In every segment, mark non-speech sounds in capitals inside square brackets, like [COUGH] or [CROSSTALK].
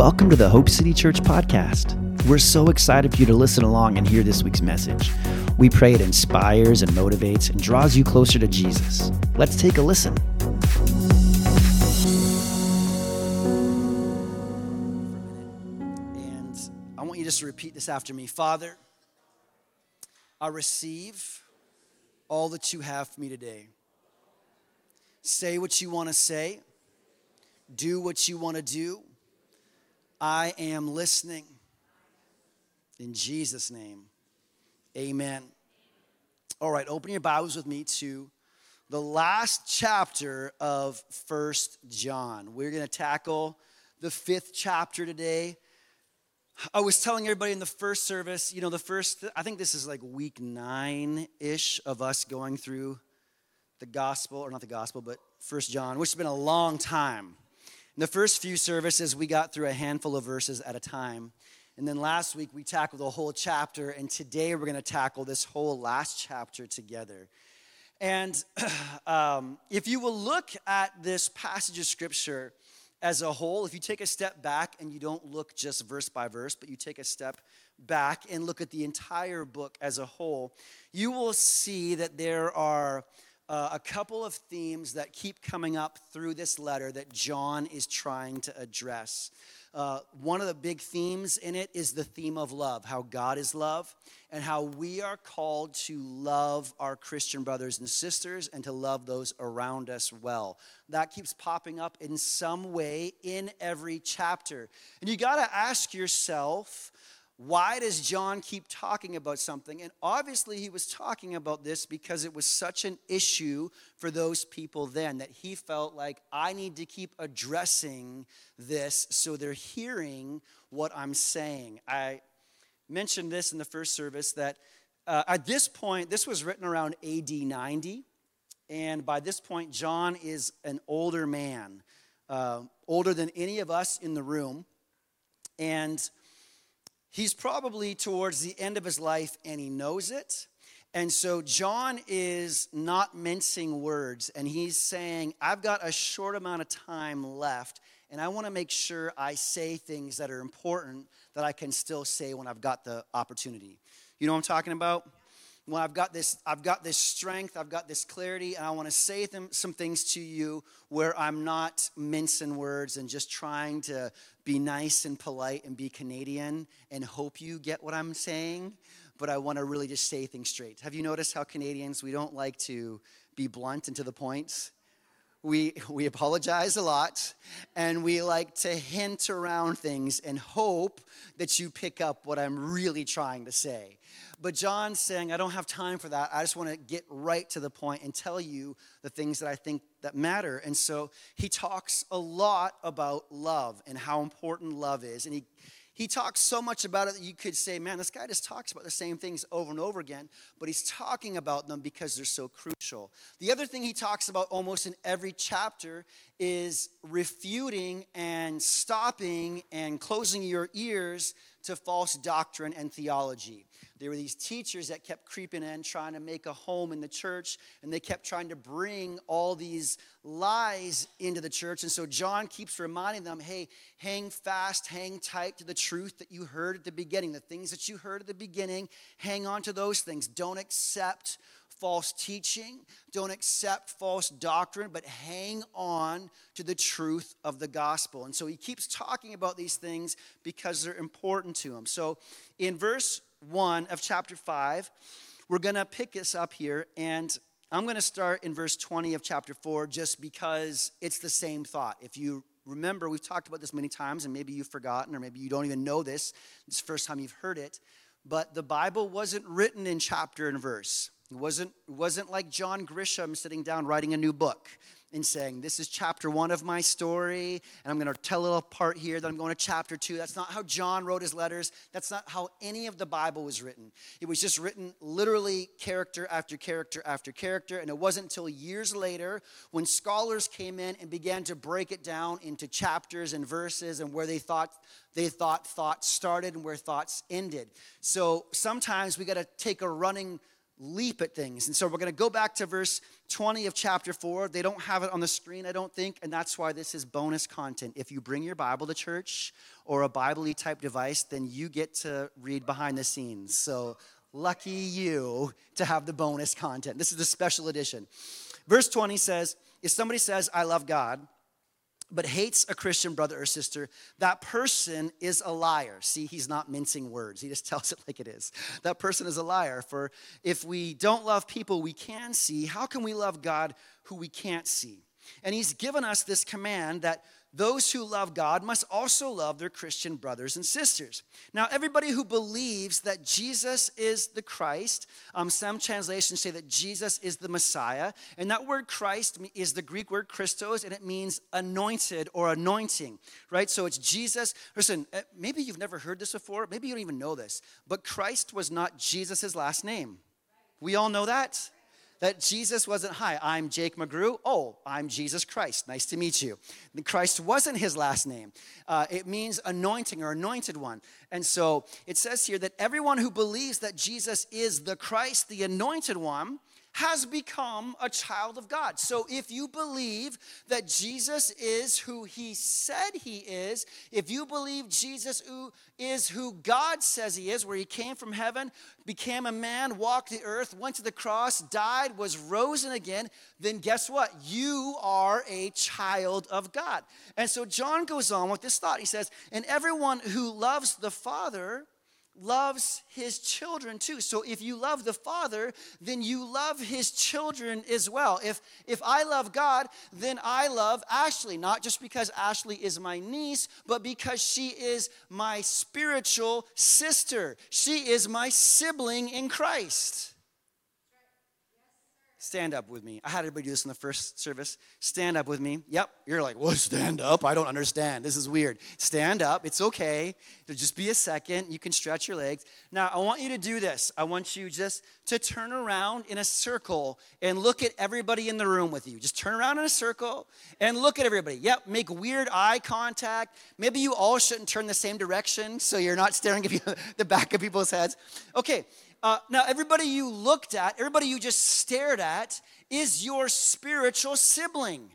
welcome to the Hope City Church podcast. We're so excited for you to listen along and hear this week's message. We pray it inspires and motivates and draws you closer to Jesus. Let's take a listen. And I want you just to repeat this after me Father, I receive all that you have for me today. Say what you want to say, do what you want to do. I am listening. In Jesus' name, amen. All right, open your Bibles with me to the last chapter of First John. We're going to tackle the fifth chapter today. I was telling everybody in the first service, you know, the first, I think this is like week nine ish of us going through the gospel, or not the gospel, but First John, which has been a long time. In the first few services, we got through a handful of verses at a time. And then last week, we tackled a whole chapter. And today, we're going to tackle this whole last chapter together. And [CLEARS THROAT] um, if you will look at this passage of scripture as a whole, if you take a step back and you don't look just verse by verse, but you take a step back and look at the entire book as a whole, you will see that there are uh, a couple of themes that keep coming up through this letter that John is trying to address. Uh, one of the big themes in it is the theme of love, how God is love, and how we are called to love our Christian brothers and sisters and to love those around us well. That keeps popping up in some way in every chapter. And you got to ask yourself, why does John keep talking about something? And obviously, he was talking about this because it was such an issue for those people then that he felt like I need to keep addressing this so they're hearing what I'm saying. I mentioned this in the first service that uh, at this point, this was written around AD 90. And by this point, John is an older man, uh, older than any of us in the room. And he's probably towards the end of his life and he knows it. And so John is not mincing words and he's saying, I've got a short amount of time left and I want to make sure I say things that are important that I can still say when I've got the opportunity. You know what I'm talking about? When I've got this, I've got this strength, I've got this clarity, and I want to say them, some things to you where I'm not mincing words and just trying to be nice and polite and be Canadian and hope you get what I'm saying, but I want to really just say things straight. Have you noticed how Canadians, we don't like to be blunt and to the point? We, we apologize a lot and we like to hint around things and hope that you pick up what I'm really trying to say. But John's saying, I don't have time for that. I just want to get right to the point and tell you the things that I think that matter. And so he talks a lot about love and how important love is. And he, he talks so much about it that you could say, man, this guy just talks about the same things over and over again, but he's talking about them because they're so crucial. The other thing he talks about almost in every chapter is refuting and stopping and closing your ears to false doctrine and theology. There were these teachers that kept creeping in, trying to make a home in the church, and they kept trying to bring all these lies into the church. And so John keeps reminding them hey, hang fast, hang tight to the truth that you heard at the beginning, the things that you heard at the beginning. Hang on to those things. Don't accept false teaching, don't accept false doctrine, but hang on to the truth of the gospel. And so he keeps talking about these things because they're important to him. So in verse 1 of chapter 5. We're going to pick this up here, and I'm going to start in verse 20 of chapter 4 just because it's the same thought. If you remember, we've talked about this many times, and maybe you've forgotten, or maybe you don't even know this. It's the first time you've heard it. But the Bible wasn't written in chapter and verse. It wasn't, wasn't like John Grisham sitting down writing a new book and saying, This is chapter one of my story, and I'm going to tell a little part here that I'm going to chapter two. That's not how John wrote his letters. That's not how any of the Bible was written. It was just written literally character after character after character, and it wasn't until years later when scholars came in and began to break it down into chapters and verses and where they thought they thought thoughts started and where thoughts ended. So sometimes we got to take a running leap at things. And so we're going to go back to verse 20 of chapter 4. They don't have it on the screen, I don't think, and that's why this is bonus content. If you bring your Bible to church or a Bible type device, then you get to read behind the scenes. So lucky you to have the bonus content. This is the special edition. Verse 20 says, If somebody says, I love God, but hates a Christian brother or sister, that person is a liar. See, he's not mincing words, he just [LAUGHS] tells it like it is. That person is a liar. For if we don't love people we can see, how can we love God who we can't see? And he's given us this command that those who love God must also love their Christian brothers and sisters. Now, everybody who believes that Jesus is the Christ, um, some translations say that Jesus is the Messiah, and that word Christ is the Greek word Christos, and it means anointed or anointing, right? So it's Jesus. Listen, uh, maybe you've never heard this before, maybe you don't even know this, but Christ was not Jesus' last name. We all know that that Jesus wasn't, hi, I'm Jake McGrew. Oh, I'm Jesus Christ. Nice to meet you. Christ wasn't his last name. Uh, it means anointing or anointed one. And so it says here that everyone who believes that Jesus is the Christ, the anointed one, has become a child of God. So if you believe that Jesus is who he said he is, if you believe Jesus who is who God says he is, where he came from heaven, became a man, walked the earth, went to the cross, died, was risen again, then guess what? You are a child of God. And so John goes on with this thought. He says, And everyone who loves the Father, loves his children too. So if you love the Father, then you love his children as well. If if I love God, then I love Ashley, not just because Ashley is my niece, but because she is my spiritual sister. She is my sibling in Christ. Stand up with me. I had everybody do this in the first service. Stand up with me. Yep. You're like, well, stand up. I don't understand. This is weird. Stand up. It's okay. It'll just be a second. You can stretch your legs. Now, I want you to do this. I want you just to turn around in a circle and look at everybody in the room with you. Just turn around in a circle and look at everybody. Yep. Make weird eye contact. Maybe you all shouldn't turn the same direction so you're not staring at [LAUGHS] the back of people's heads. Okay. Uh, now, everybody you looked at, everybody you just stared at, is your spiritual sibling.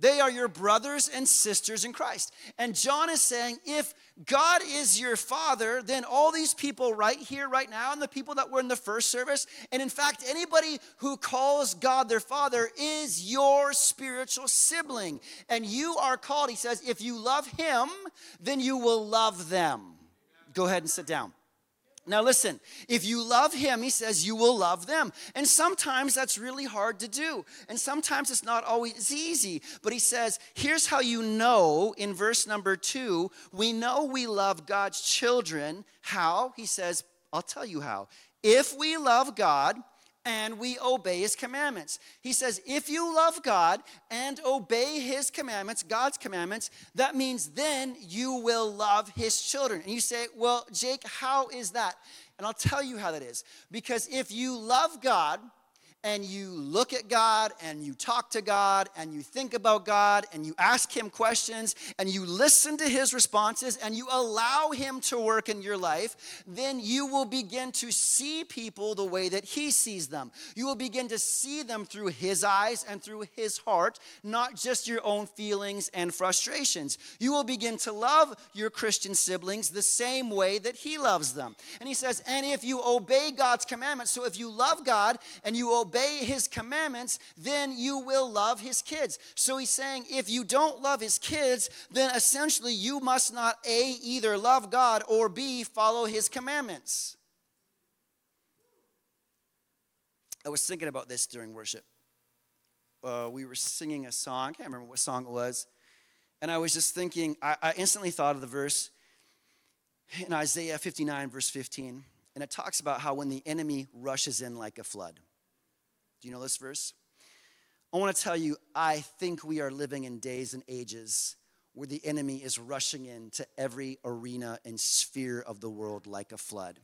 They are your brothers and sisters in Christ. And John is saying, if God is your father, then all these people right here, right now, and the people that were in the first service, and in fact, anybody who calls God their father is your spiritual sibling. And you are called, he says, if you love him, then you will love them. Go ahead and sit down. Now, listen, if you love him, he says you will love them. And sometimes that's really hard to do. And sometimes it's not always easy. But he says, here's how you know in verse number two we know we love God's children. How? He says, I'll tell you how. If we love God, and we obey his commandments. He says, if you love God and obey his commandments, God's commandments, that means then you will love his children. And you say, well, Jake, how is that? And I'll tell you how that is. Because if you love God, and you look at God and you talk to God and you think about God and you ask Him questions and you listen to His responses and you allow Him to work in your life, then you will begin to see people the way that He sees them. You will begin to see them through His eyes and through His heart, not just your own feelings and frustrations. You will begin to love your Christian siblings the same way that He loves them. And He says, and if you obey God's commandments, so if you love God and you obey obey his commandments, then you will love his kids. So he's saying if you don't love his kids, then essentially you must not A, either love God or B, follow his commandments. I was thinking about this during worship. Uh, we were singing a song, I can't remember what song it was. And I was just thinking, I, I instantly thought of the verse in Isaiah 59, verse 15. And it talks about how when the enemy rushes in like a flood. Do you know this verse? I want to tell you, I think we are living in days and ages where the enemy is rushing into every arena and sphere of the world like a flood.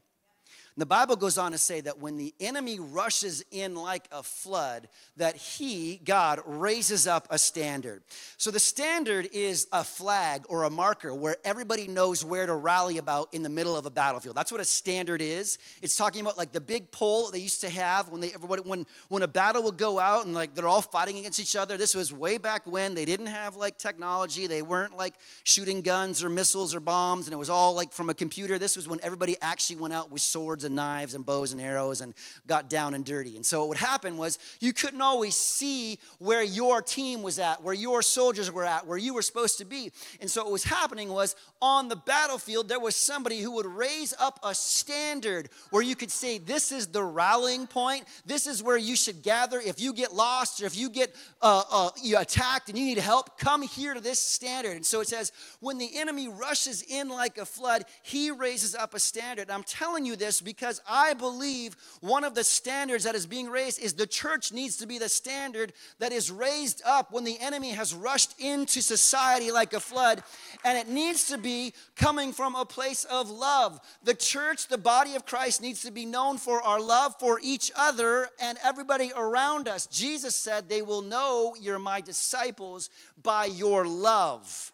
The Bible goes on to say that when the enemy rushes in like a flood, that he, God, raises up a standard. So the standard is a flag or a marker where everybody knows where to rally about in the middle of a battlefield. That's what a standard is. It's talking about like the big pole they used to have when they when when a battle would go out and like they're all fighting against each other. This was way back when they didn't have like technology. They weren't like shooting guns or missiles or bombs, and it was all like from a computer. This was when everybody actually went out with swords and knives and bows and arrows and got down and dirty. And so what would happen was you couldn't always see where your team was at, where your soldiers were at, where you were supposed to be. And so what was happening was on the battlefield, there was somebody who would raise up a standard where you could say, This is the rallying point. This is where you should gather. If you get lost or if you get uh, uh, attacked and you need help, come here to this standard. And so it says, When the enemy rushes in like a flood, he raises up a standard. And I'm telling you this because because I believe one of the standards that is being raised is the church needs to be the standard that is raised up when the enemy has rushed into society like a flood. And it needs to be coming from a place of love. The church, the body of Christ, needs to be known for our love for each other and everybody around us. Jesus said, They will know you're my disciples by your love.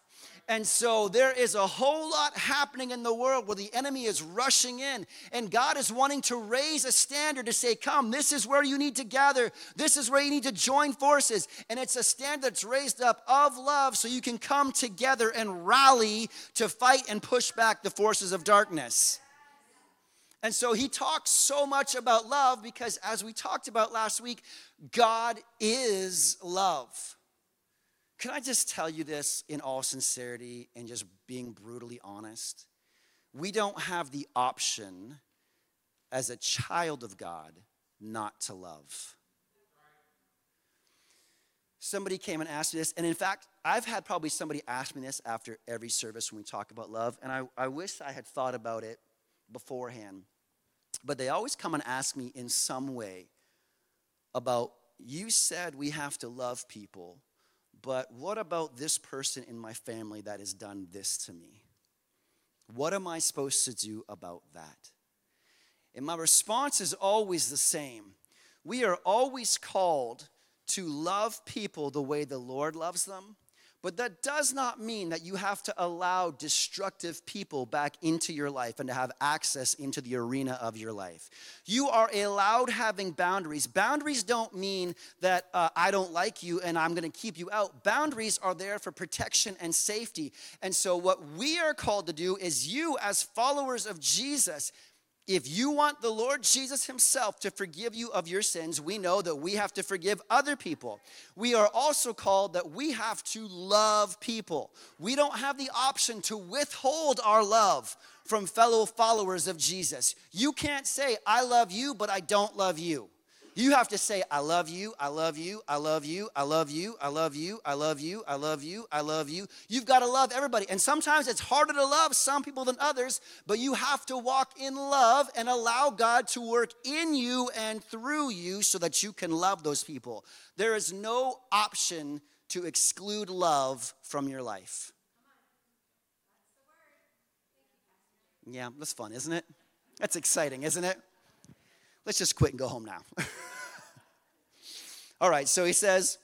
And so there is a whole lot happening in the world where the enemy is rushing in. And God is wanting to raise a standard to say, Come, this is where you need to gather. This is where you need to join forces. And it's a standard that's raised up of love so you can come together and rally to fight and push back the forces of darkness. And so he talks so much about love because, as we talked about last week, God is love. Can I just tell you this in all sincerity and just being brutally honest? We don't have the option as a child of God not to love. Somebody came and asked me this, and in fact, I've had probably somebody ask me this after every service when we talk about love, and I, I wish I had thought about it beforehand. But they always come and ask me in some way about, you said we have to love people but what about this person in my family that has done this to me? What am I supposed to do about that? And my response is always the same. We are always called to love people the way the Lord loves them, but that does not mean that you have to allow destructive people back into your life and to have access into the arena of your life. You are allowed having boundaries. Boundaries don't mean that uh, I don't like you and I'm going to keep you out. Boundaries are there for protection and safety. And so, what we are called to do is you, as followers of Jesus, if you want the Lord Jesus Himself to forgive you of your sins, we know that we have to forgive other people. We are also called that we have to love people. We don't have the option to withhold our love from fellow followers of Jesus. You can't say, I love you, but I don't love you. You have to say, I love you, I love you, I love you, I love you, I love you, I love you, I love you, I love you. You've got to love everybody. And sometimes it's harder to love some people than others, but you have to walk in love and allow God to work in you and through you so that you can love those people. There is no option to exclude love from your life. Yeah, that's fun, isn't it? That's exciting, isn't it? Let's just quit and go home now. [LAUGHS] All right, so he says,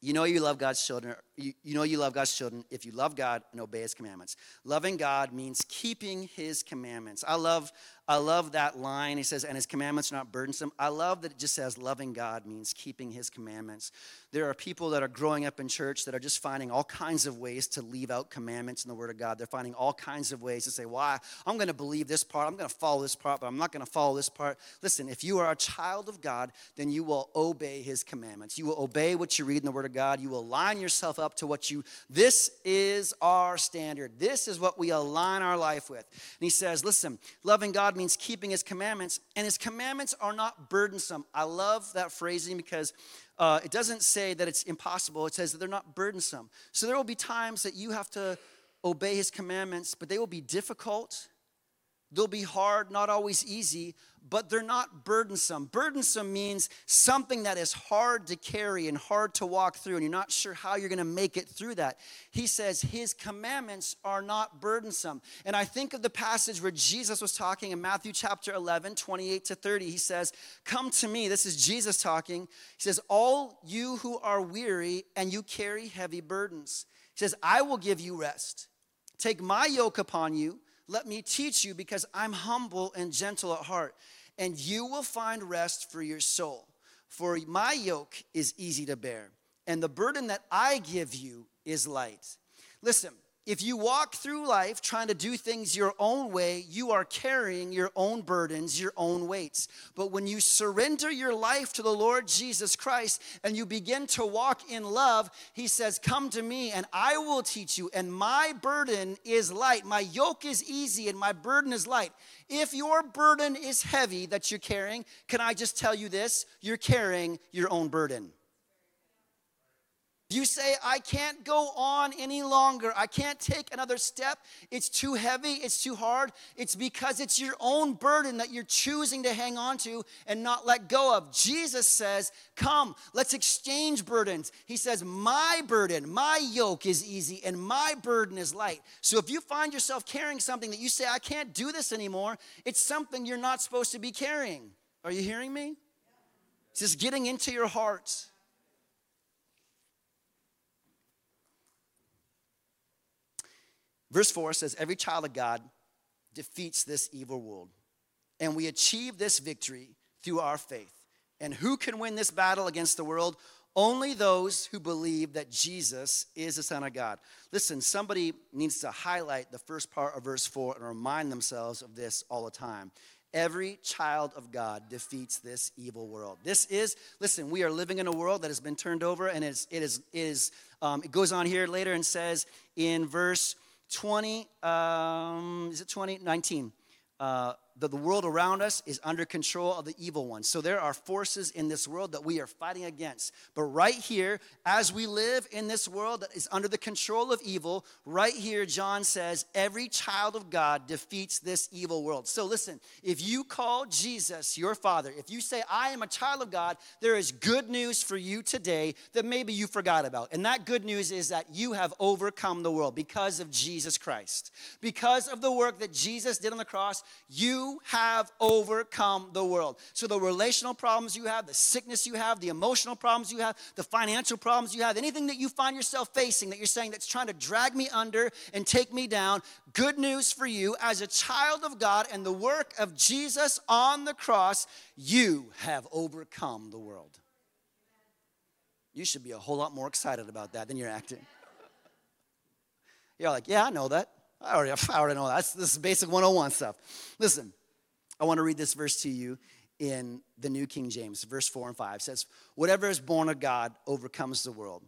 you know you love God's children. You, you know you love God's children if you love God and obey his commandments. Loving God means keeping his commandments. I love I love that line. He says, and his commandments are not burdensome. I love that it just says loving God means keeping his commandments. There are people that are growing up in church that are just finding all kinds of ways to leave out commandments in the Word of God. They're finding all kinds of ways to say, well, I'm going to believe this part, I'm going to follow this part, but I'm not going to follow this part. Listen, if you are a child of God, then you will obey his commandments. You will obey what you read in the Word of God. You will line yourself up to what you, this is our standard. This is what we align our life with. And he says, listen, loving God means keeping his commandments, and his commandments are not burdensome. I love that phrasing because uh, it doesn't say that it's impossible, it says that they're not burdensome. So there will be times that you have to obey his commandments, but they will be difficult, They'll be hard, not always easy, but they're not burdensome. Burdensome means something that is hard to carry and hard to walk through, and you're not sure how you're going to make it through that. He says his commandments are not burdensome. And I think of the passage where Jesus was talking in Matthew chapter 11, 28 to 30. He says, Come to me. This is Jesus talking. He says, All you who are weary and you carry heavy burdens. He says, I will give you rest. Take my yoke upon you. Let me teach you because I'm humble and gentle at heart and you will find rest for your soul. For my yoke is easy to bear, and the burden that I give you is light. Listen, if you walk through life trying to do things your own way, you are carrying your own burdens, your own weights. But when you surrender your life to the Lord Jesus Christ and you begin to walk in love, He says, Come to me and I will teach you. And my burden is light. My yoke is easy and my burden is light. If your burden is heavy that you're carrying, can I just tell you this? You're carrying your own burden. You say, I can't go on any longer. I can't take another step. It's too heavy. It's too hard. It's because it's your own burden that you're choosing to hang on to and not let go of. Jesus says, Come, let's exchange burdens. He says, My burden, my yoke is easy, and my burden is light. So if you find yourself carrying something that you say, I can't do this anymore, it's something you're not supposed to be carrying. Are you hearing me? It's just getting into your heart. Verse 4 says, Every child of God defeats this evil world, and we achieve this victory through our faith. And who can win this battle against the world? Only those who believe that Jesus is the Son of God. Listen, somebody needs to highlight the first part of verse 4 and remind themselves of this all the time. Every child of God defeats this evil world. This is, listen, we are living in a world that has been turned over, and it is, it is, it, is, um, it goes on here later and says in verse 20, um, is it 20? 19. Uh, the, the world around us is under control of the evil one. So there are forces in this world that we are fighting against. But right here, as we live in this world that is under the control of evil, right here, John says, every child of God defeats this evil world. So listen, if you call Jesus your father, if you say, I am a child of God, there is good news for you today that maybe you forgot about. And that good news is that you have overcome the world because of Jesus Christ. Because of the work that Jesus did on the cross, you have overcome the world. So, the relational problems you have, the sickness you have, the emotional problems you have, the financial problems you have, anything that you find yourself facing that you're saying that's trying to drag me under and take me down, good news for you as a child of God and the work of Jesus on the cross, you have overcome the world. You should be a whole lot more excited about that than you're acting. You're like, yeah, I know that. I already, [LAUGHS] I already know that. That's, this is basic 101 stuff. Listen, I want to read this verse to you in the New King James, verse 4 and 5 says, Whatever is born of God overcomes the world.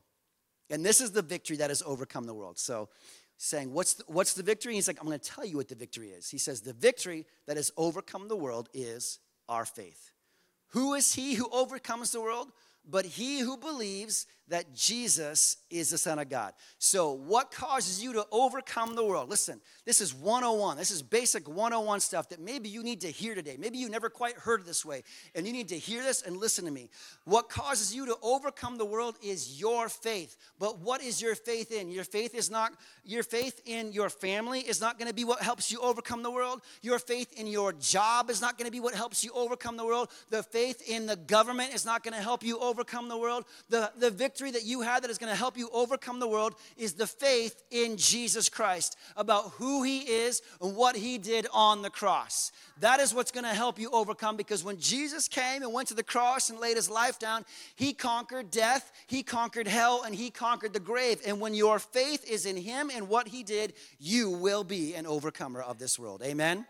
And this is the victory that has overcome the world. So, saying, What's the, what's the victory? He's like, I'm going to tell you what the victory is. He says, The victory that has overcome the world is our faith. Who is he who overcomes the world? But he who believes that Jesus is the Son of God. So, what causes you to overcome the world? Listen, this is 101. This is basic 101 stuff that maybe you need to hear today. Maybe you never quite heard this way, and you need to hear this and listen to me. What causes you to overcome the world is your faith. But what is your faith in? Your faith is not, your faith in your family is not to be what helps you overcome the world. Your faith in your job is not to be what helps you overcome the world. The faith in the government is not to help you overcome the world. The, the victory victory that you have that is going to help you overcome the world is the faith in Jesus Christ about who he is and what he did on the cross. That is what's going to help you overcome because when Jesus came and went to the cross and laid his life down, he conquered death, he conquered hell, and he conquered the grave. And when your faith is in him and what he did, you will be an overcomer of this world. Amen.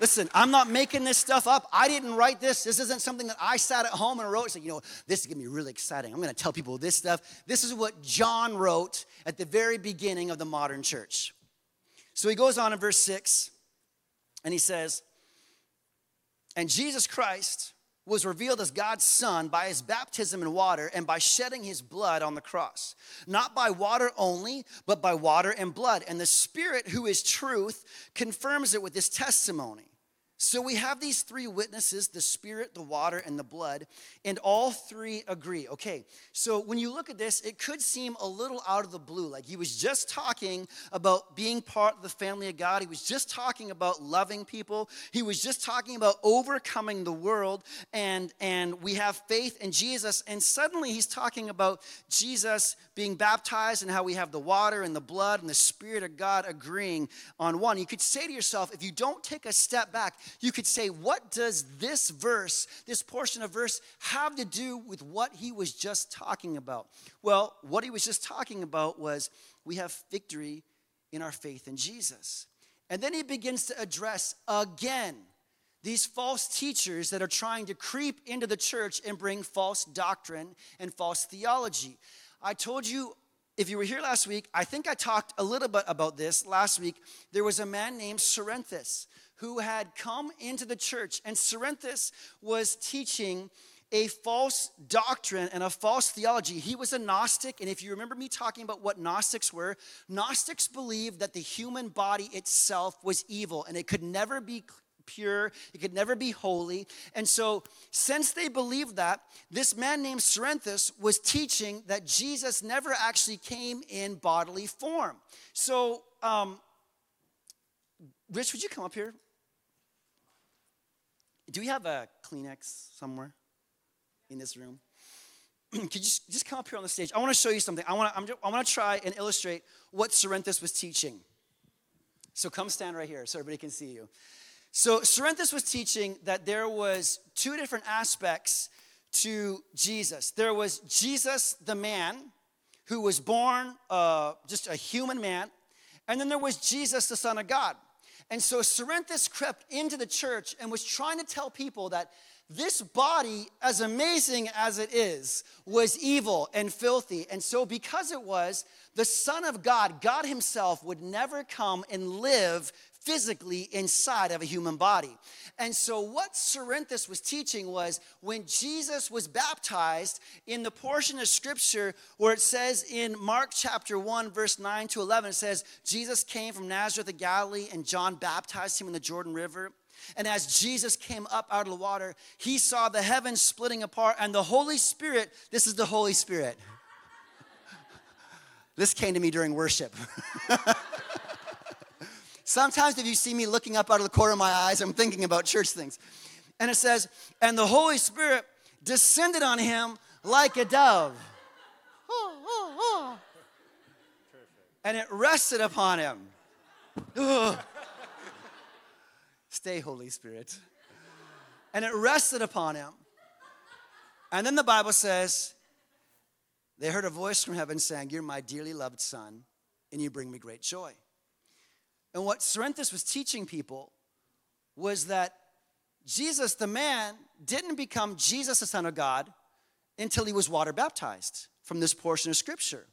Listen, I'm not making this stuff up. I didn't write this. This isn't something that I sat at home and wrote and said, you know, this is gonna be really exciting. I'm gonna tell people this stuff. This is what John wrote at the very beginning of the modern church. So he goes on in verse 6 and he says, And Jesus Christ was revealed as God's Son by his baptism in water and by shedding his blood on the cross. Not by water only, but by water and blood. And the Spirit, who is truth, confirms it with his testimony. So we have these three witnesses the spirit, the water, and the blood, and all three agree. Okay, so when you look at this, it could seem a little out of the blue. Like he was just talking about being part of the family of God, he was just talking about loving people, he was just talking about overcoming the world, and, and we have faith in Jesus, and suddenly he's talking about Jesus being baptized and how we have the water and the blood and the Spirit of God agreeing on one. You could say to yourself, if you don't take a step back, you could say, what does this verse, this portion of verse, have to do with what he was just talking about? Well, what he was just talking about was we have victory in our faith in Jesus. And then he begins to address again these false teachers that are trying to creep into the church and bring false doctrine and false theology. I told you, if you were here last week, I think I talked a little bit about this last week. There was a man named Cerinthus who had come into the church, and Cerinthus was teaching a false doctrine and a false theology. He was a Gnostic, and if you remember me talking about what Gnostics were, Gnostics believed that the human body itself was evil and it could never be pure, it could never be holy. And so, since they believed that, this man named Cerinthus was teaching that Jesus never actually came in bodily form. So, um, Rich, would you come up here? Do we have a Kleenex somewhere in this room? [CLEARS THROAT] Could you just, just come up here on the stage? I want to show you something. I want to, I want to try and illustrate what Cerinthus was teaching. So come stand right here so everybody can see you. So Cerinthus was teaching that there was two different aspects to Jesus. There was Jesus the man who was born uh, just a human man, and then there was Jesus the Son of God. And so Cerinthus crept into the church and was trying to tell people that this body, as amazing as it is, was evil and filthy. And so, because it was, the Son of God, God Himself, would never come and live physically inside of a human body. And so, what Cerinthus was teaching was when Jesus was baptized, in the portion of scripture where it says in Mark chapter 1, verse 9 to 11, it says, Jesus came from Nazareth of Galilee, and John baptized him in the Jordan River. And as Jesus came up out of the water, he saw the heavens splitting apart, and the Holy Spirit, this is the Holy Spirit. [LAUGHS] this came to me during worship. [LAUGHS] Sometimes if you see me looking up out of the corner of my eyes, I'm thinking about church things. And it says, and the Holy Spirit descended on him like a dove. And it rested upon him. [SIGHS] Stay, Holy Spirit. And it rested upon him. And then the Bible says, they heard a voice from heaven saying, You're my dearly loved son, and you bring me great joy. And what Cerinthus was teaching people was that Jesus, the man, didn't become Jesus, the Son of God, until he was water baptized from this portion of Scripture.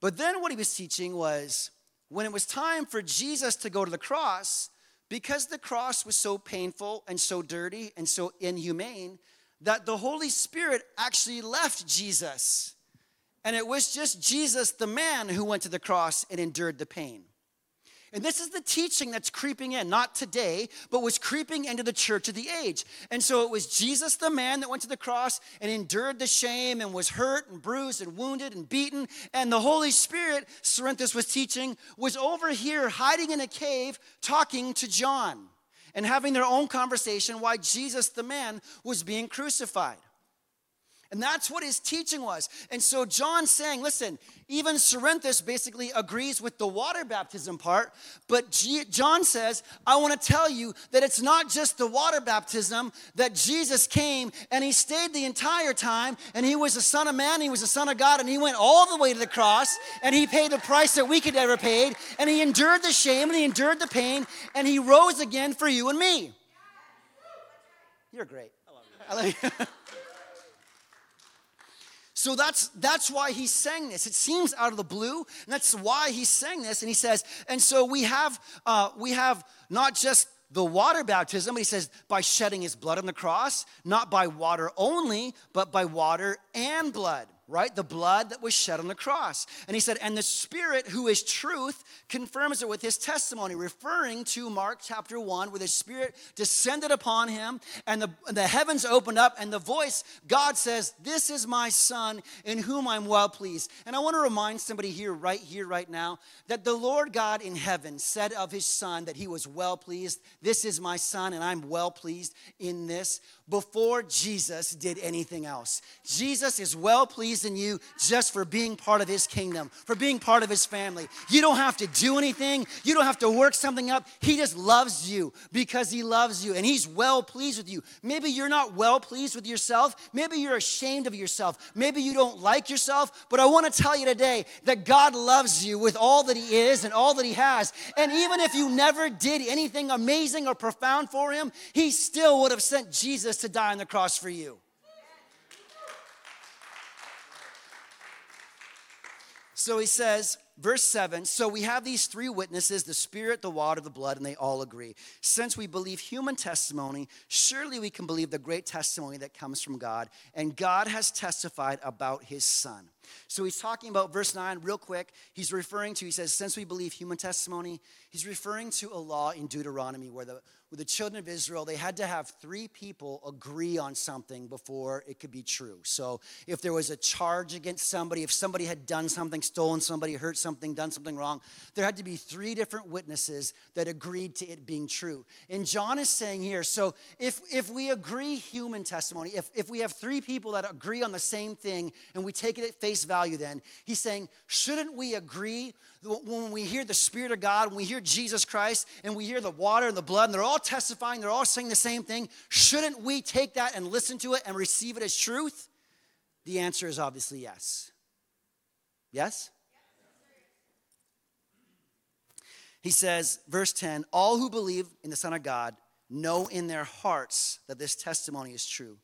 But then what he was teaching was when it was time for Jesus to go to the cross, because the cross was so painful and so dirty and so inhumane, that the Holy Spirit actually left Jesus. And it was just Jesus, the man, who went to the cross and endured the pain. And this is the teaching that's creeping in, not today, but was creeping into the church of the age. And so it was Jesus, the man that went to the cross and endured the shame and was hurt and bruised and wounded and beaten. And the Holy Spirit, Cerinthus was teaching, was over here hiding in a cave talking to John and having their own conversation why Jesus, the man, was being crucified. And that's what his teaching was. And so John's saying, listen, even Cerinthus basically agrees with the water baptism part, but G- John says, I want to tell you that it's not just the water baptism, that Jesus came and he stayed the entire time, and he was a son of man, he was a son of God, and he went all the way to the cross, and he paid the price that we could ever paid, and he endured the shame, and he endured the pain, and he rose again for you and me. You're great. I love you. I love you. [LAUGHS] So that's that's why he's saying this. It seems out of the blue, and that's why he's saying this. And he says, and so we have uh, we have not just the water baptism, but he says by shedding his blood on the cross, not by water only, but by water and blood right? The blood that was shed on the cross. And he said, and the Spirit, who is truth, confirms it with his testimony, referring to Mark chapter 1, where the Spirit descended upon him and the, the heavens opened up, and the voice, God says, This is my Son in whom I'm well pleased. And I want to remind somebody here, right here, right now, that the Lord God in heaven said of his Son that he was well pleased. This is my Son, and I'm well pleased in this before Jesus did anything else. Jesus is well pleased in you just for being part of his kingdom, for being part of his family. You don't have to do anything, you don't have to work something up. He just loves you because he loves you and he's well pleased with you. Maybe you're not well pleased with yourself, maybe you're ashamed of yourself, maybe you don't like yourself, but I want to tell you today that God loves you with all that he is and all that he has. And even if you never did anything amazing or profound for him, he still would have sent Jesus Jesus to die on the cross for you. So he says, verse 7 So we have these three witnesses the Spirit, the water, the blood, and they all agree. Since we believe human testimony, surely we can believe the great testimony that comes from God. And God has testified about his Son. So he's talking about verse 9 real quick. He's referring to, he says, since we believe human testimony, he's referring to a law in Deuteronomy where the, where the children of Israel, they had to have three people agree on something before it could be true. So if there was a charge against somebody, if somebody had done something, stolen somebody, hurt something, done something wrong, there had to be three different witnesses that agreed to it being true. And John is saying here, so if, if we agree human testimony, if, if we have three people that agree on the same thing and we take it at face face value then. He's saying, shouldn't we agree when we hear the Spirit of God, when we hear Jesus Christ, and we hear the water and the blood, and they're all testifying, they're all saying the same thing, shouldn't we take that and listen to it and receive it as truth? The answer is obviously yes. Yes? He says, verse 10 All who believe in the Son of God know in their hearts that this testimony is true.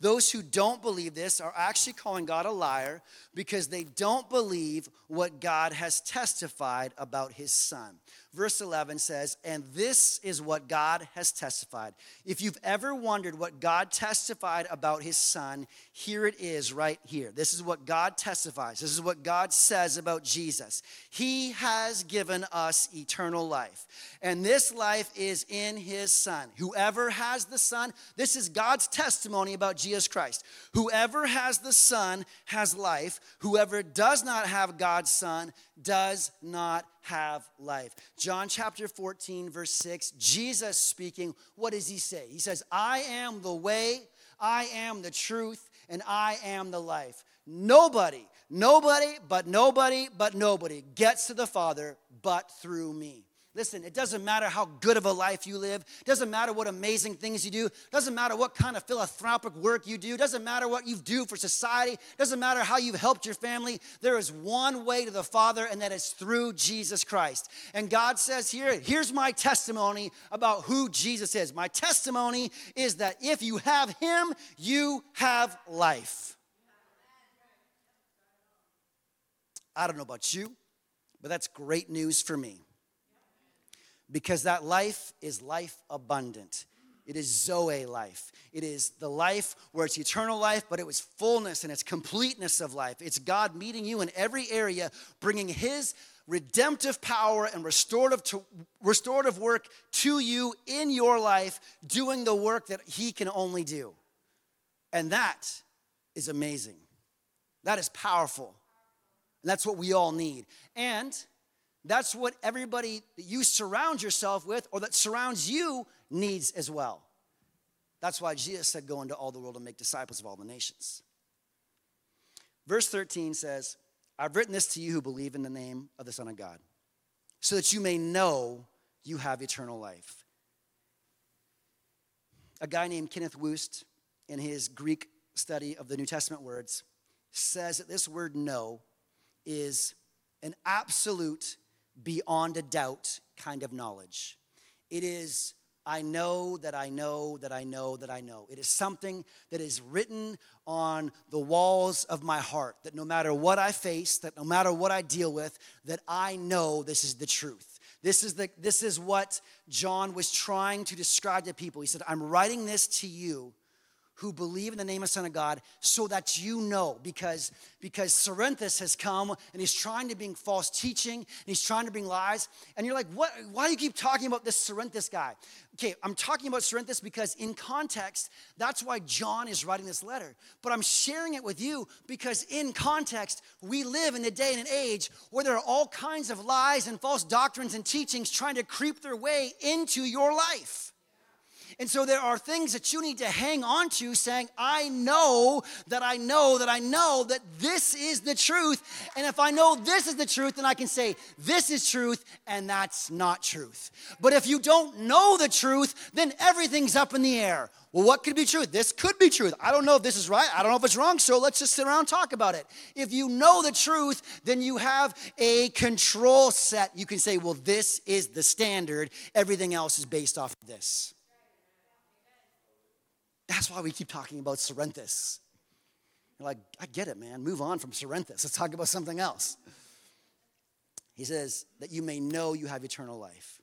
Those who don't believe this are actually calling God a liar because they don't believe what God has testified about his son. Verse 11 says, And this is what God has testified. If you've ever wondered what God testified about his son, here it is right here. This is what God testifies. This is what God says about Jesus. He has given us eternal life, and this life is in his son. Whoever has the son, this is God's testimony about Jesus Christ. Whoever has the son has life. Whoever does not have God's son does not have life. John chapter 14, verse 6, Jesus speaking, what does he say? He says, I am the way, I am the truth, and I am the life. Nobody, nobody, but nobody, but nobody gets to the Father but through me. Listen, it doesn't matter how good of a life you live. It doesn't matter what amazing things you do. It doesn't matter what kind of philanthropic work you do. It doesn't matter what you do for society. It doesn't matter how you've helped your family. There is one way to the Father, and that is through Jesus Christ. And God says here, here's my testimony about who Jesus is. My testimony is that if you have Him, you have life. I don't know about you, but that's great news for me because that life is life abundant. It is Zoe life. It is the life where it's eternal life, but it was fullness and it's completeness of life. It's God meeting you in every area, bringing His redemptive power and restorative, to, restorative work to you in your life, doing the work that He can only do. And that is amazing. That is powerful. And that's what we all need. And that's what everybody that you surround yourself with or that surrounds you needs as well. That's why Jesus said, Go into all the world and make disciples of all the nations. Verse 13 says, I've written this to you who believe in the name of the Son of God, so that you may know you have eternal life. A guy named Kenneth Wuest, in his Greek study of the New Testament words, says that this word know is an absolute beyond a doubt kind of knowledge. It is, I know that I know that I know that I know. It is something that is written on the walls of my heart that no matter what I face, that no matter what I deal with, that I know this is the truth. This is, the, this is what John was trying to describe to people. He said, I'm writing this to you who believe in the name of Son of God so that you know because because Cerinthus has come and he's trying to bring false teaching and he's trying to bring lies. And you're like what why do you keep talking about this Cerinthus guy? Okay I'm talking about Cerinthus because in context that's why John is writing this letter. But I'm sharing it with you because in context we live in a day and an age where there are all kinds of lies and false doctrines and teachings trying to creep their way into your life and so there are things that you need to hang on to saying, I know that I know that I know that this is the truth. And if I know this is the truth, then I can say, this is truth and that's not truth. But if you don't know the truth, then everything's up in the air. Well, what could be truth? This could be truth. I don't know if this is right. I don't know if it's wrong. So let's just sit around and talk about it. If you know the truth, then you have a control set. You can say, well, this is the standard. Everything else is based off of this. That's why we keep talking about Cerinthus. You're like, I get it, man. Move on from Cerinthus. Let's talk about something else. He says that you may know you have eternal life.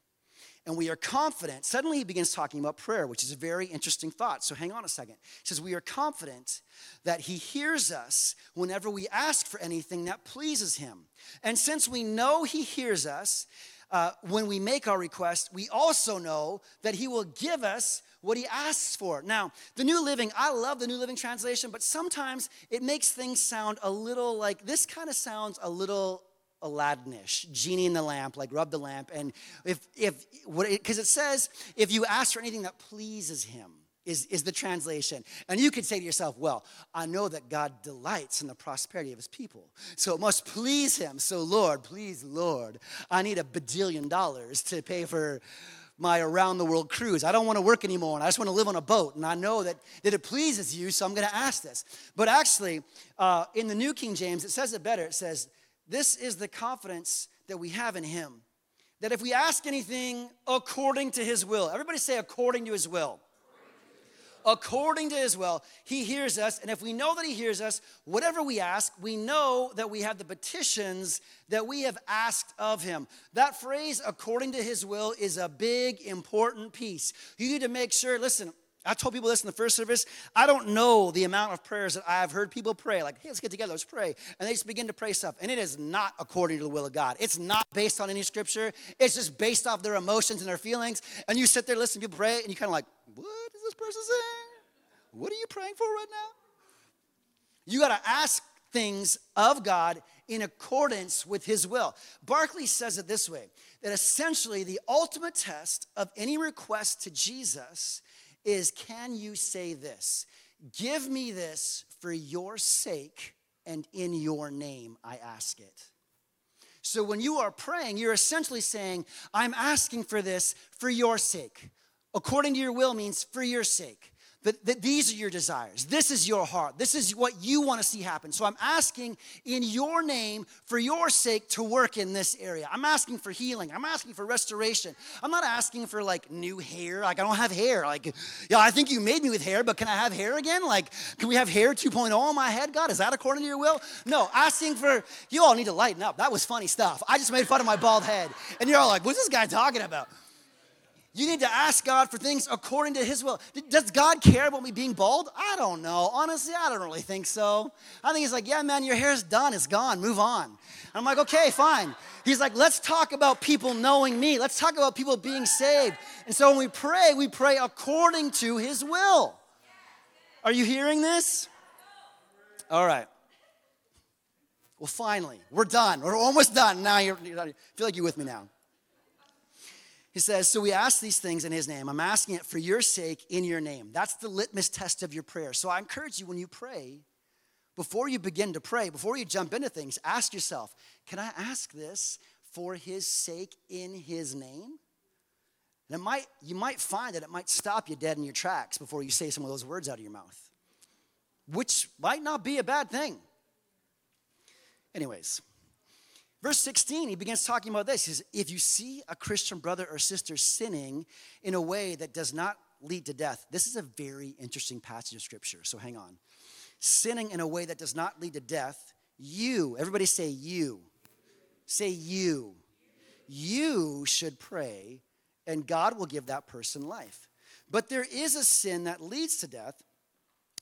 And we are confident. Suddenly he begins talking about prayer, which is a very interesting thought. So hang on a second. He says, We are confident that he hears us whenever we ask for anything that pleases him. And since we know he hears us, uh, when we make our request, we also know that he will give us what he asks for. Now, the New Living, I love the New Living Translation, but sometimes it makes things sound a little like this kind of sounds a little Aladdinish, genie in the lamp, like rub the lamp. And if, if, because it, it says, if you ask for anything that pleases him, is, is the translation. And you could say to yourself, well, I know that God delights in the prosperity of his people. So it must please him. So, Lord, please, Lord, I need a badillion dollars to pay for my around the world cruise. I don't want to work anymore and I just want to live on a boat. And I know that, that it pleases you, so I'm going to ask this. But actually, uh, in the New King James, it says it better. It says, This is the confidence that we have in Him. That if we ask anything according to His will, everybody say, according to His will according to his will, he hears us. And if we know that he hears us, whatever we ask, we know that we have the petitions that we have asked of him. That phrase, according to his will, is a big, important piece. You need to make sure, listen, I told people this in the first service. I don't know the amount of prayers that I've heard people pray, like, hey, let's get together, let's pray. And they just begin to pray stuff. And it is not according to the will of God. It's not based on any scripture. It's just based off their emotions and their feelings. And you sit there, listen to people pray, and you kind of like, what is this person saying? What are you praying for right now? You got to ask things of God in accordance with His will. Barclay says it this way that essentially the ultimate test of any request to Jesus is can you say this? Give me this for your sake and in your name I ask it. So when you are praying, you're essentially saying, I'm asking for this for your sake. According to your will means for your sake that, that these are your desires. This is your heart. This is what you want to see happen. So I'm asking in your name, for your sake, to work in this area. I'm asking for healing. I'm asking for restoration. I'm not asking for like new hair. Like I don't have hair. Like, yeah, I think you made me with hair, but can I have hair again? Like, can we have hair 2.0 on my head, God? Is that according to your will? No, asking for, you all need to lighten up. That was funny stuff. I just made fun of my bald head. And you're all like, what's this guy talking about? You need to ask God for things according to His will. Does God care about me being bald? I don't know. Honestly, I don't really think so. I think He's like, yeah, man, your hair's done. It's gone. Move on. I'm like, okay, fine. He's like, let's talk about people knowing me. Let's talk about people being saved. And so when we pray, we pray according to His will. Are you hearing this? All right. Well, finally, we're done. We're almost done. Now you feel like you're with me now. He says, So we ask these things in his name. I'm asking it for your sake in your name. That's the litmus test of your prayer. So I encourage you when you pray, before you begin to pray, before you jump into things, ask yourself, Can I ask this for his sake in his name? And it might, you might find that it might stop you dead in your tracks before you say some of those words out of your mouth, which might not be a bad thing. Anyways, Verse 16, he begins talking about this. He says, If you see a Christian brother or sister sinning in a way that does not lead to death, this is a very interesting passage of scripture, so hang on. Sinning in a way that does not lead to death, you, everybody say you. Say you. you should pray, and God will give that person life. But there is a sin that leads to death,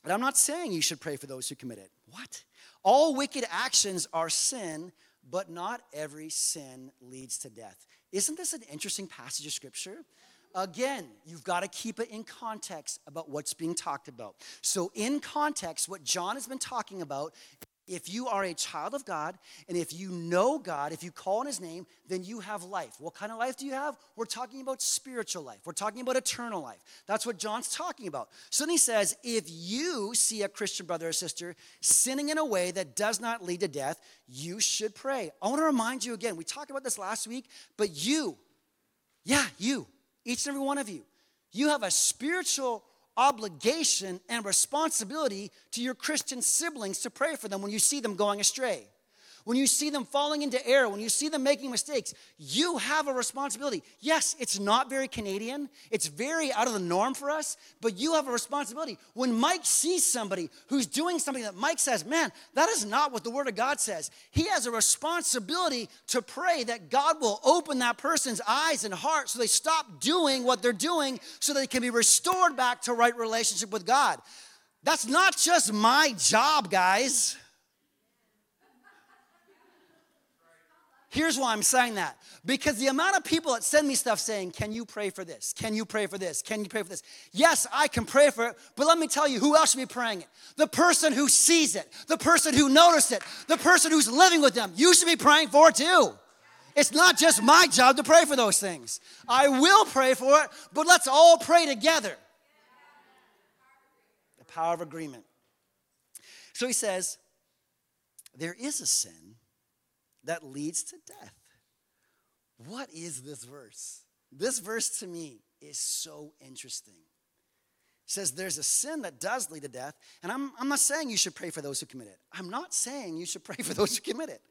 and I'm not saying you should pray for those who commit it. What? All wicked actions are sin, but not every sin leads to death. Isn't this an interesting passage of scripture? Again, you've got to keep it in context about what's being talked about. So, in context, what John has been talking about if you are a child of God and if you know God, if you call on His name, then you have life. What kind of life do you have? We're talking about spiritual life. We're talking about eternal life. That's what John's talking about. So then he says, if you see a Christian brother or sister sinning in a way that does not lead to death, you should pray. I want to remind you again, we talked about this last week, but you, yeah, you, each and every one of you, you have a spiritual obligation and responsibility to your Christian siblings to pray for them when you see them going astray. When you see them falling into error, when you see them making mistakes, you have a responsibility. Yes, it's not very Canadian, it's very out of the norm for us, but you have a responsibility. When Mike sees somebody who's doing something that Mike says, man, that is not what the Word of God says, he has a responsibility to pray that God will open that person's eyes and heart so they stop doing what they're doing so they can be restored back to right relationship with God. That's not just my job, guys. Here's why I'm saying that. Because the amount of people that send me stuff saying, Can you pray for this? Can you pray for this? Can you pray for this? Yes, I can pray for it, but let me tell you who else should be praying it. The person who sees it, the person who noticed it, the person who's living with them. You should be praying for it too. It's not just my job to pray for those things. I will pray for it, but let's all pray together. The power of agreement. So he says, There is a sin that leads to death. What is this verse? This verse to me is so interesting. It says there's a sin that does lead to death, and I'm, I'm not saying you should pray for those who commit it. I'm not saying you should pray for those who commit it.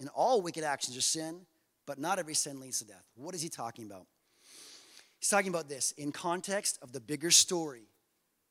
And all wicked actions are sin, but not every sin leads to death. What is he talking about? He's talking about this in context of the bigger story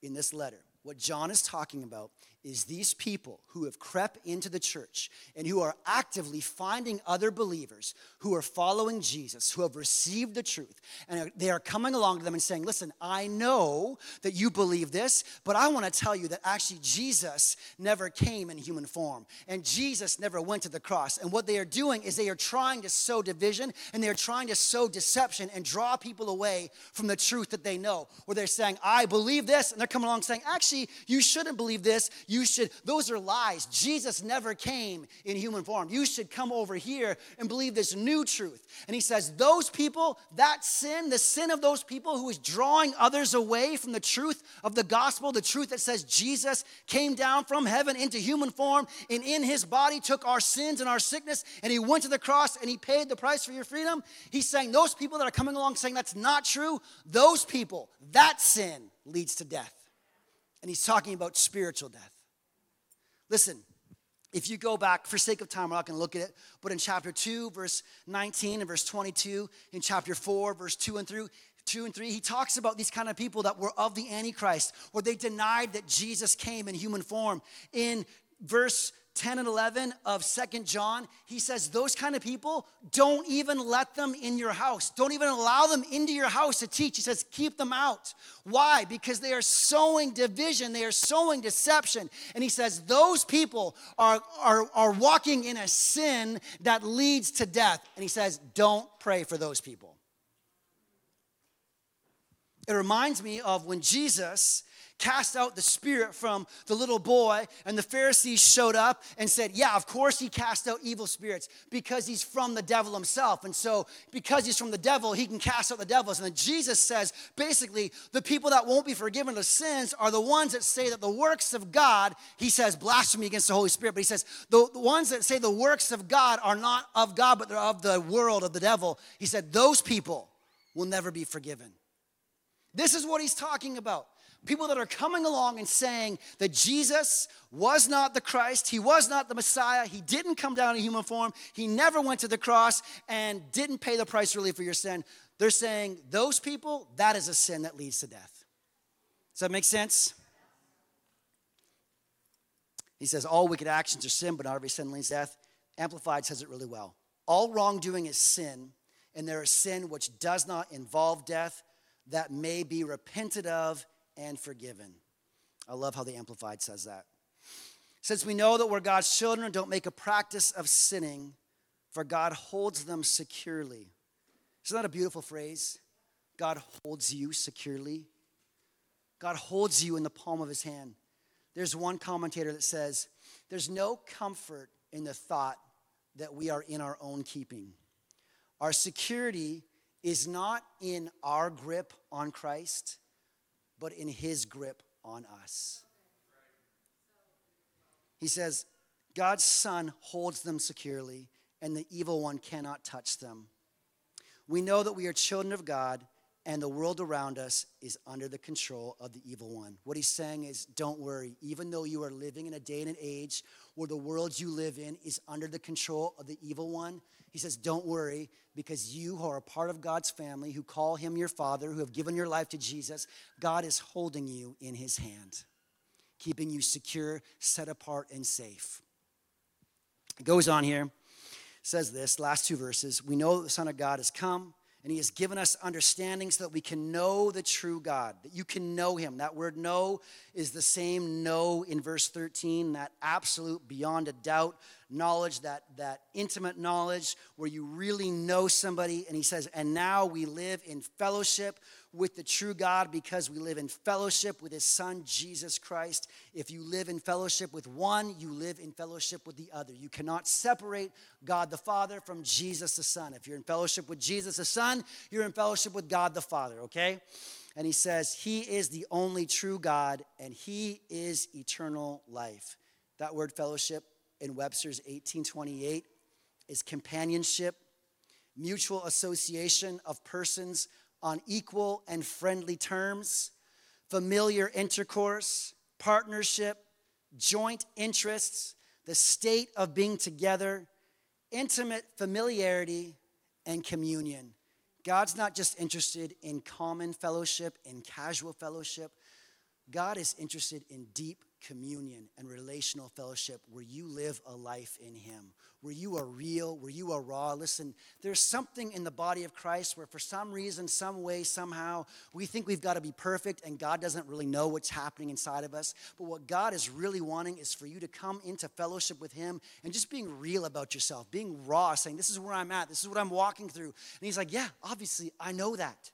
in this letter. What John is talking about is these people who have crept into the church and who are actively finding other believers who are following Jesus, who have received the truth, and they are coming along to them and saying, Listen, I know that you believe this, but I want to tell you that actually Jesus never came in human form, and Jesus never went to the cross. And what they are doing is they are trying to sow division and they are trying to sow deception and draw people away from the truth that they know. Where they're saying, I believe this, and they're coming along saying, Actually, you shouldn't believe this. You you should, those are lies. Jesus never came in human form. You should come over here and believe this new truth. And he says, those people, that sin, the sin of those people who is drawing others away from the truth of the gospel, the truth that says Jesus came down from heaven into human form and in his body took our sins and our sickness and he went to the cross and he paid the price for your freedom. He's saying those people that are coming along saying that's not true, those people, that sin leads to death. And he's talking about spiritual death. Listen, if you go back, for sake of time, we're not going to look at it, but in chapter 2, verse 19 and verse 22, in chapter 4, verse 2 and through, 2 and 3, he talks about these kind of people that were of the Antichrist, where they denied that Jesus came in human form. In verse 10 and 11 of Second John, he says, Those kind of people, don't even let them in your house. Don't even allow them into your house to teach. He says, Keep them out. Why? Because they are sowing division, they are sowing deception. And he says, Those people are, are, are walking in a sin that leads to death. And he says, Don't pray for those people. It reminds me of when Jesus cast out the spirit from the little boy, and the Pharisees showed up and said, Yeah, of course he cast out evil spirits because he's from the devil himself. And so, because he's from the devil, he can cast out the devils. And then Jesus says, basically, the people that won't be forgiven of sins are the ones that say that the works of God, he says, blasphemy against the Holy Spirit, but he says, the, the ones that say the works of God are not of God, but they're of the world, of the devil. He said, those people will never be forgiven. This is what he's talking about. People that are coming along and saying that Jesus was not the Christ, he was not the Messiah, he didn't come down in human form, he never went to the cross and didn't pay the price really for your sin. They're saying those people, that is a sin that leads to death. Does that make sense? He says all wicked actions are sin, but not every sin leads to death. Amplified says it really well. All wrongdoing is sin, and there is sin which does not involve death that may be repented of and forgiven. I love how the Amplified says that. Since we know that we're God's children, don't make a practice of sinning, for God holds them securely. Isn't that a beautiful phrase? God holds you securely. God holds you in the palm of his hand. There's one commentator that says, There's no comfort in the thought that we are in our own keeping. Our security is not in our grip on Christ, but in his grip on us. He says, God's Son holds them securely, and the evil one cannot touch them. We know that we are children of God and the world around us is under the control of the evil one. What he's saying is, don't worry. Even though you are living in a day and an age where the world you live in is under the control of the evil one, he says, don't worry, because you who are a part of God's family, who call him your father, who have given your life to Jesus, God is holding you in his hand, keeping you secure, set apart, and safe. It goes on here, says this, last two verses. We know the Son of God has come and he has given us understanding so that we can know the true God, that you can know him. That word know is the same know in verse 13, that absolute, beyond a doubt knowledge, that, that intimate knowledge where you really know somebody. And he says, and now we live in fellowship with the true God because we live in fellowship with his son, Jesus Christ. If you live in fellowship with one, you live in fellowship with the other. You cannot separate God the Father from Jesus the Son. If you're in fellowship with Jesus the Son, you're in fellowship with God the Father, okay? And he says, He is the only true God and He is eternal life. That word fellowship in Webster's 1828 is companionship, mutual association of persons on equal and friendly terms, familiar intercourse, partnership, joint interests, the state of being together, intimate familiarity, and communion. God's not just interested in common fellowship, in casual fellowship. God is interested in deep communion and relational fellowship where you live a life in Him, where you are real, where you are raw. Listen, there's something in the body of Christ where, for some reason, some way, somehow, we think we've got to be perfect and God doesn't really know what's happening inside of us. But what God is really wanting is for you to come into fellowship with Him and just being real about yourself, being raw, saying, This is where I'm at, this is what I'm walking through. And He's like, Yeah, obviously, I know that.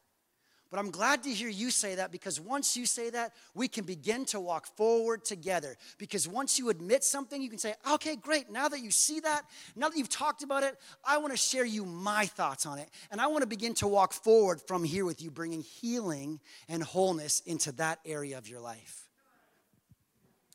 But I'm glad to hear you say that because once you say that, we can begin to walk forward together. Because once you admit something, you can say, okay, great. Now that you see that, now that you've talked about it, I want to share you my thoughts on it. And I want to begin to walk forward from here with you, bringing healing and wholeness into that area of your life.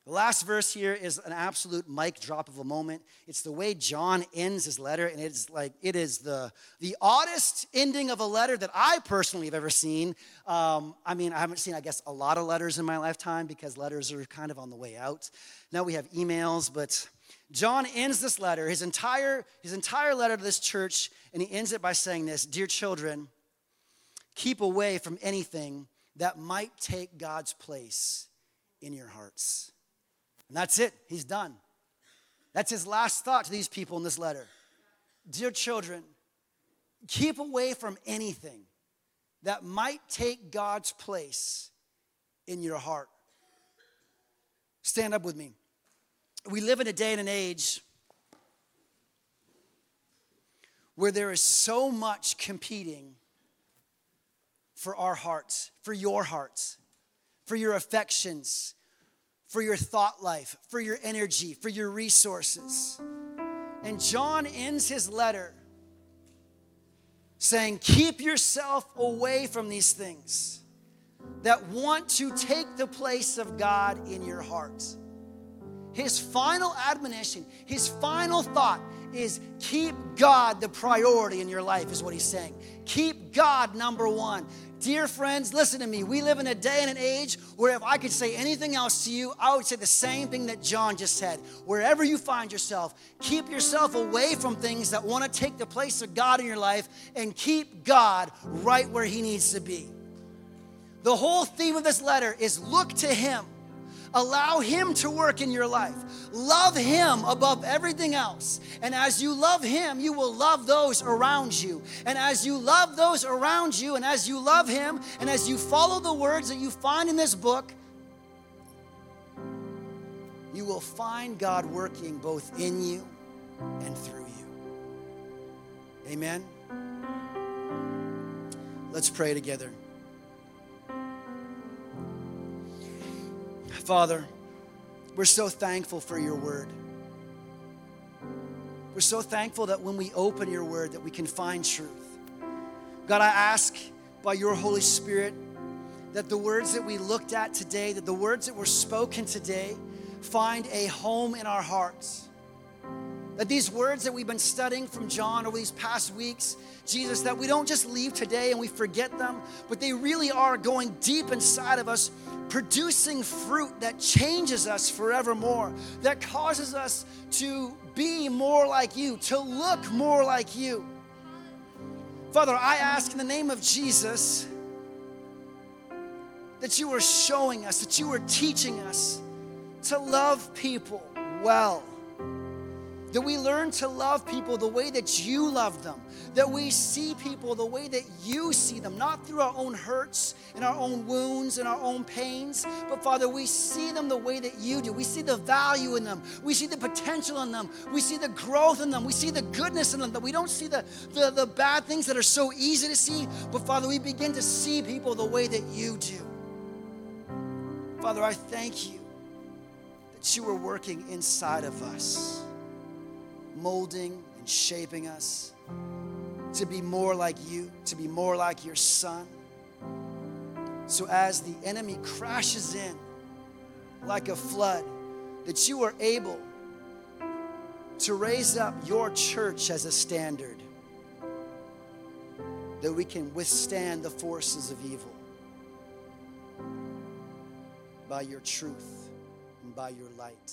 The last verse here is an absolute mic drop of a moment. It's the way John ends his letter, and it's like it is the the oddest ending of a letter that I personally have ever seen. Um, I mean, I haven't seen, I guess, a lot of letters in my lifetime because letters are kind of on the way out. Now we have emails, but John ends this letter, his entire his entire letter to this church, and he ends it by saying this: "Dear children, keep away from anything that might take God's place in your hearts." And that's it. He's done. That's his last thought to these people in this letter. Dear children, keep away from anything that might take God's place in your heart. Stand up with me. We live in a day and an age where there is so much competing for our hearts, for your hearts, for your affections, for your thought life, for your energy, for your resources. And John ends his letter saying, Keep yourself away from these things that want to take the place of God in your heart. His final admonition, his final thought is keep God the priority in your life, is what he's saying. Keep God number one. Dear friends, listen to me. We live in a day and an age where if I could say anything else to you, I would say the same thing that John just said. Wherever you find yourself, keep yourself away from things that want to take the place of God in your life and keep God right where he needs to be. The whole theme of this letter is look to him Allow Him to work in your life. Love Him above everything else. And as you love Him, you will love those around you. And as you love those around you, and as you love Him, and as you follow the words that you find in this book, you will find God working both in you and through you. Amen. Let's pray together. Father, we're so thankful for your word. We're so thankful that when we open your word that we can find truth. God, I ask by your Holy Spirit that the words that we looked at today, that the words that were spoken today find a home in our hearts. That these words that we've been studying from John over these past weeks, Jesus, that we don't just leave today and we forget them, but they really are going deep inside of us, producing fruit that changes us forevermore, that causes us to be more like you, to look more like you. Father, I ask in the name of Jesus that you are showing us, that you are teaching us to love people well that we learn to love people the way that you love them. That we see people the way that you see them, not through our own hurts and our own wounds and our own pains, but Father, we see them the way that you do. We see the value in them. We see the potential in them. We see the growth in them. We see the goodness in them. That we don't see the, the, the bad things that are so easy to see, but Father, we begin to see people the way that you do. Father, I thank you that you are working inside of us molding and shaping us to be more like you, to be more like your son. So as the enemy crashes in like a flood, that you are able to raise up your church as a standard, that we can withstand the forces of evil by your truth and by your light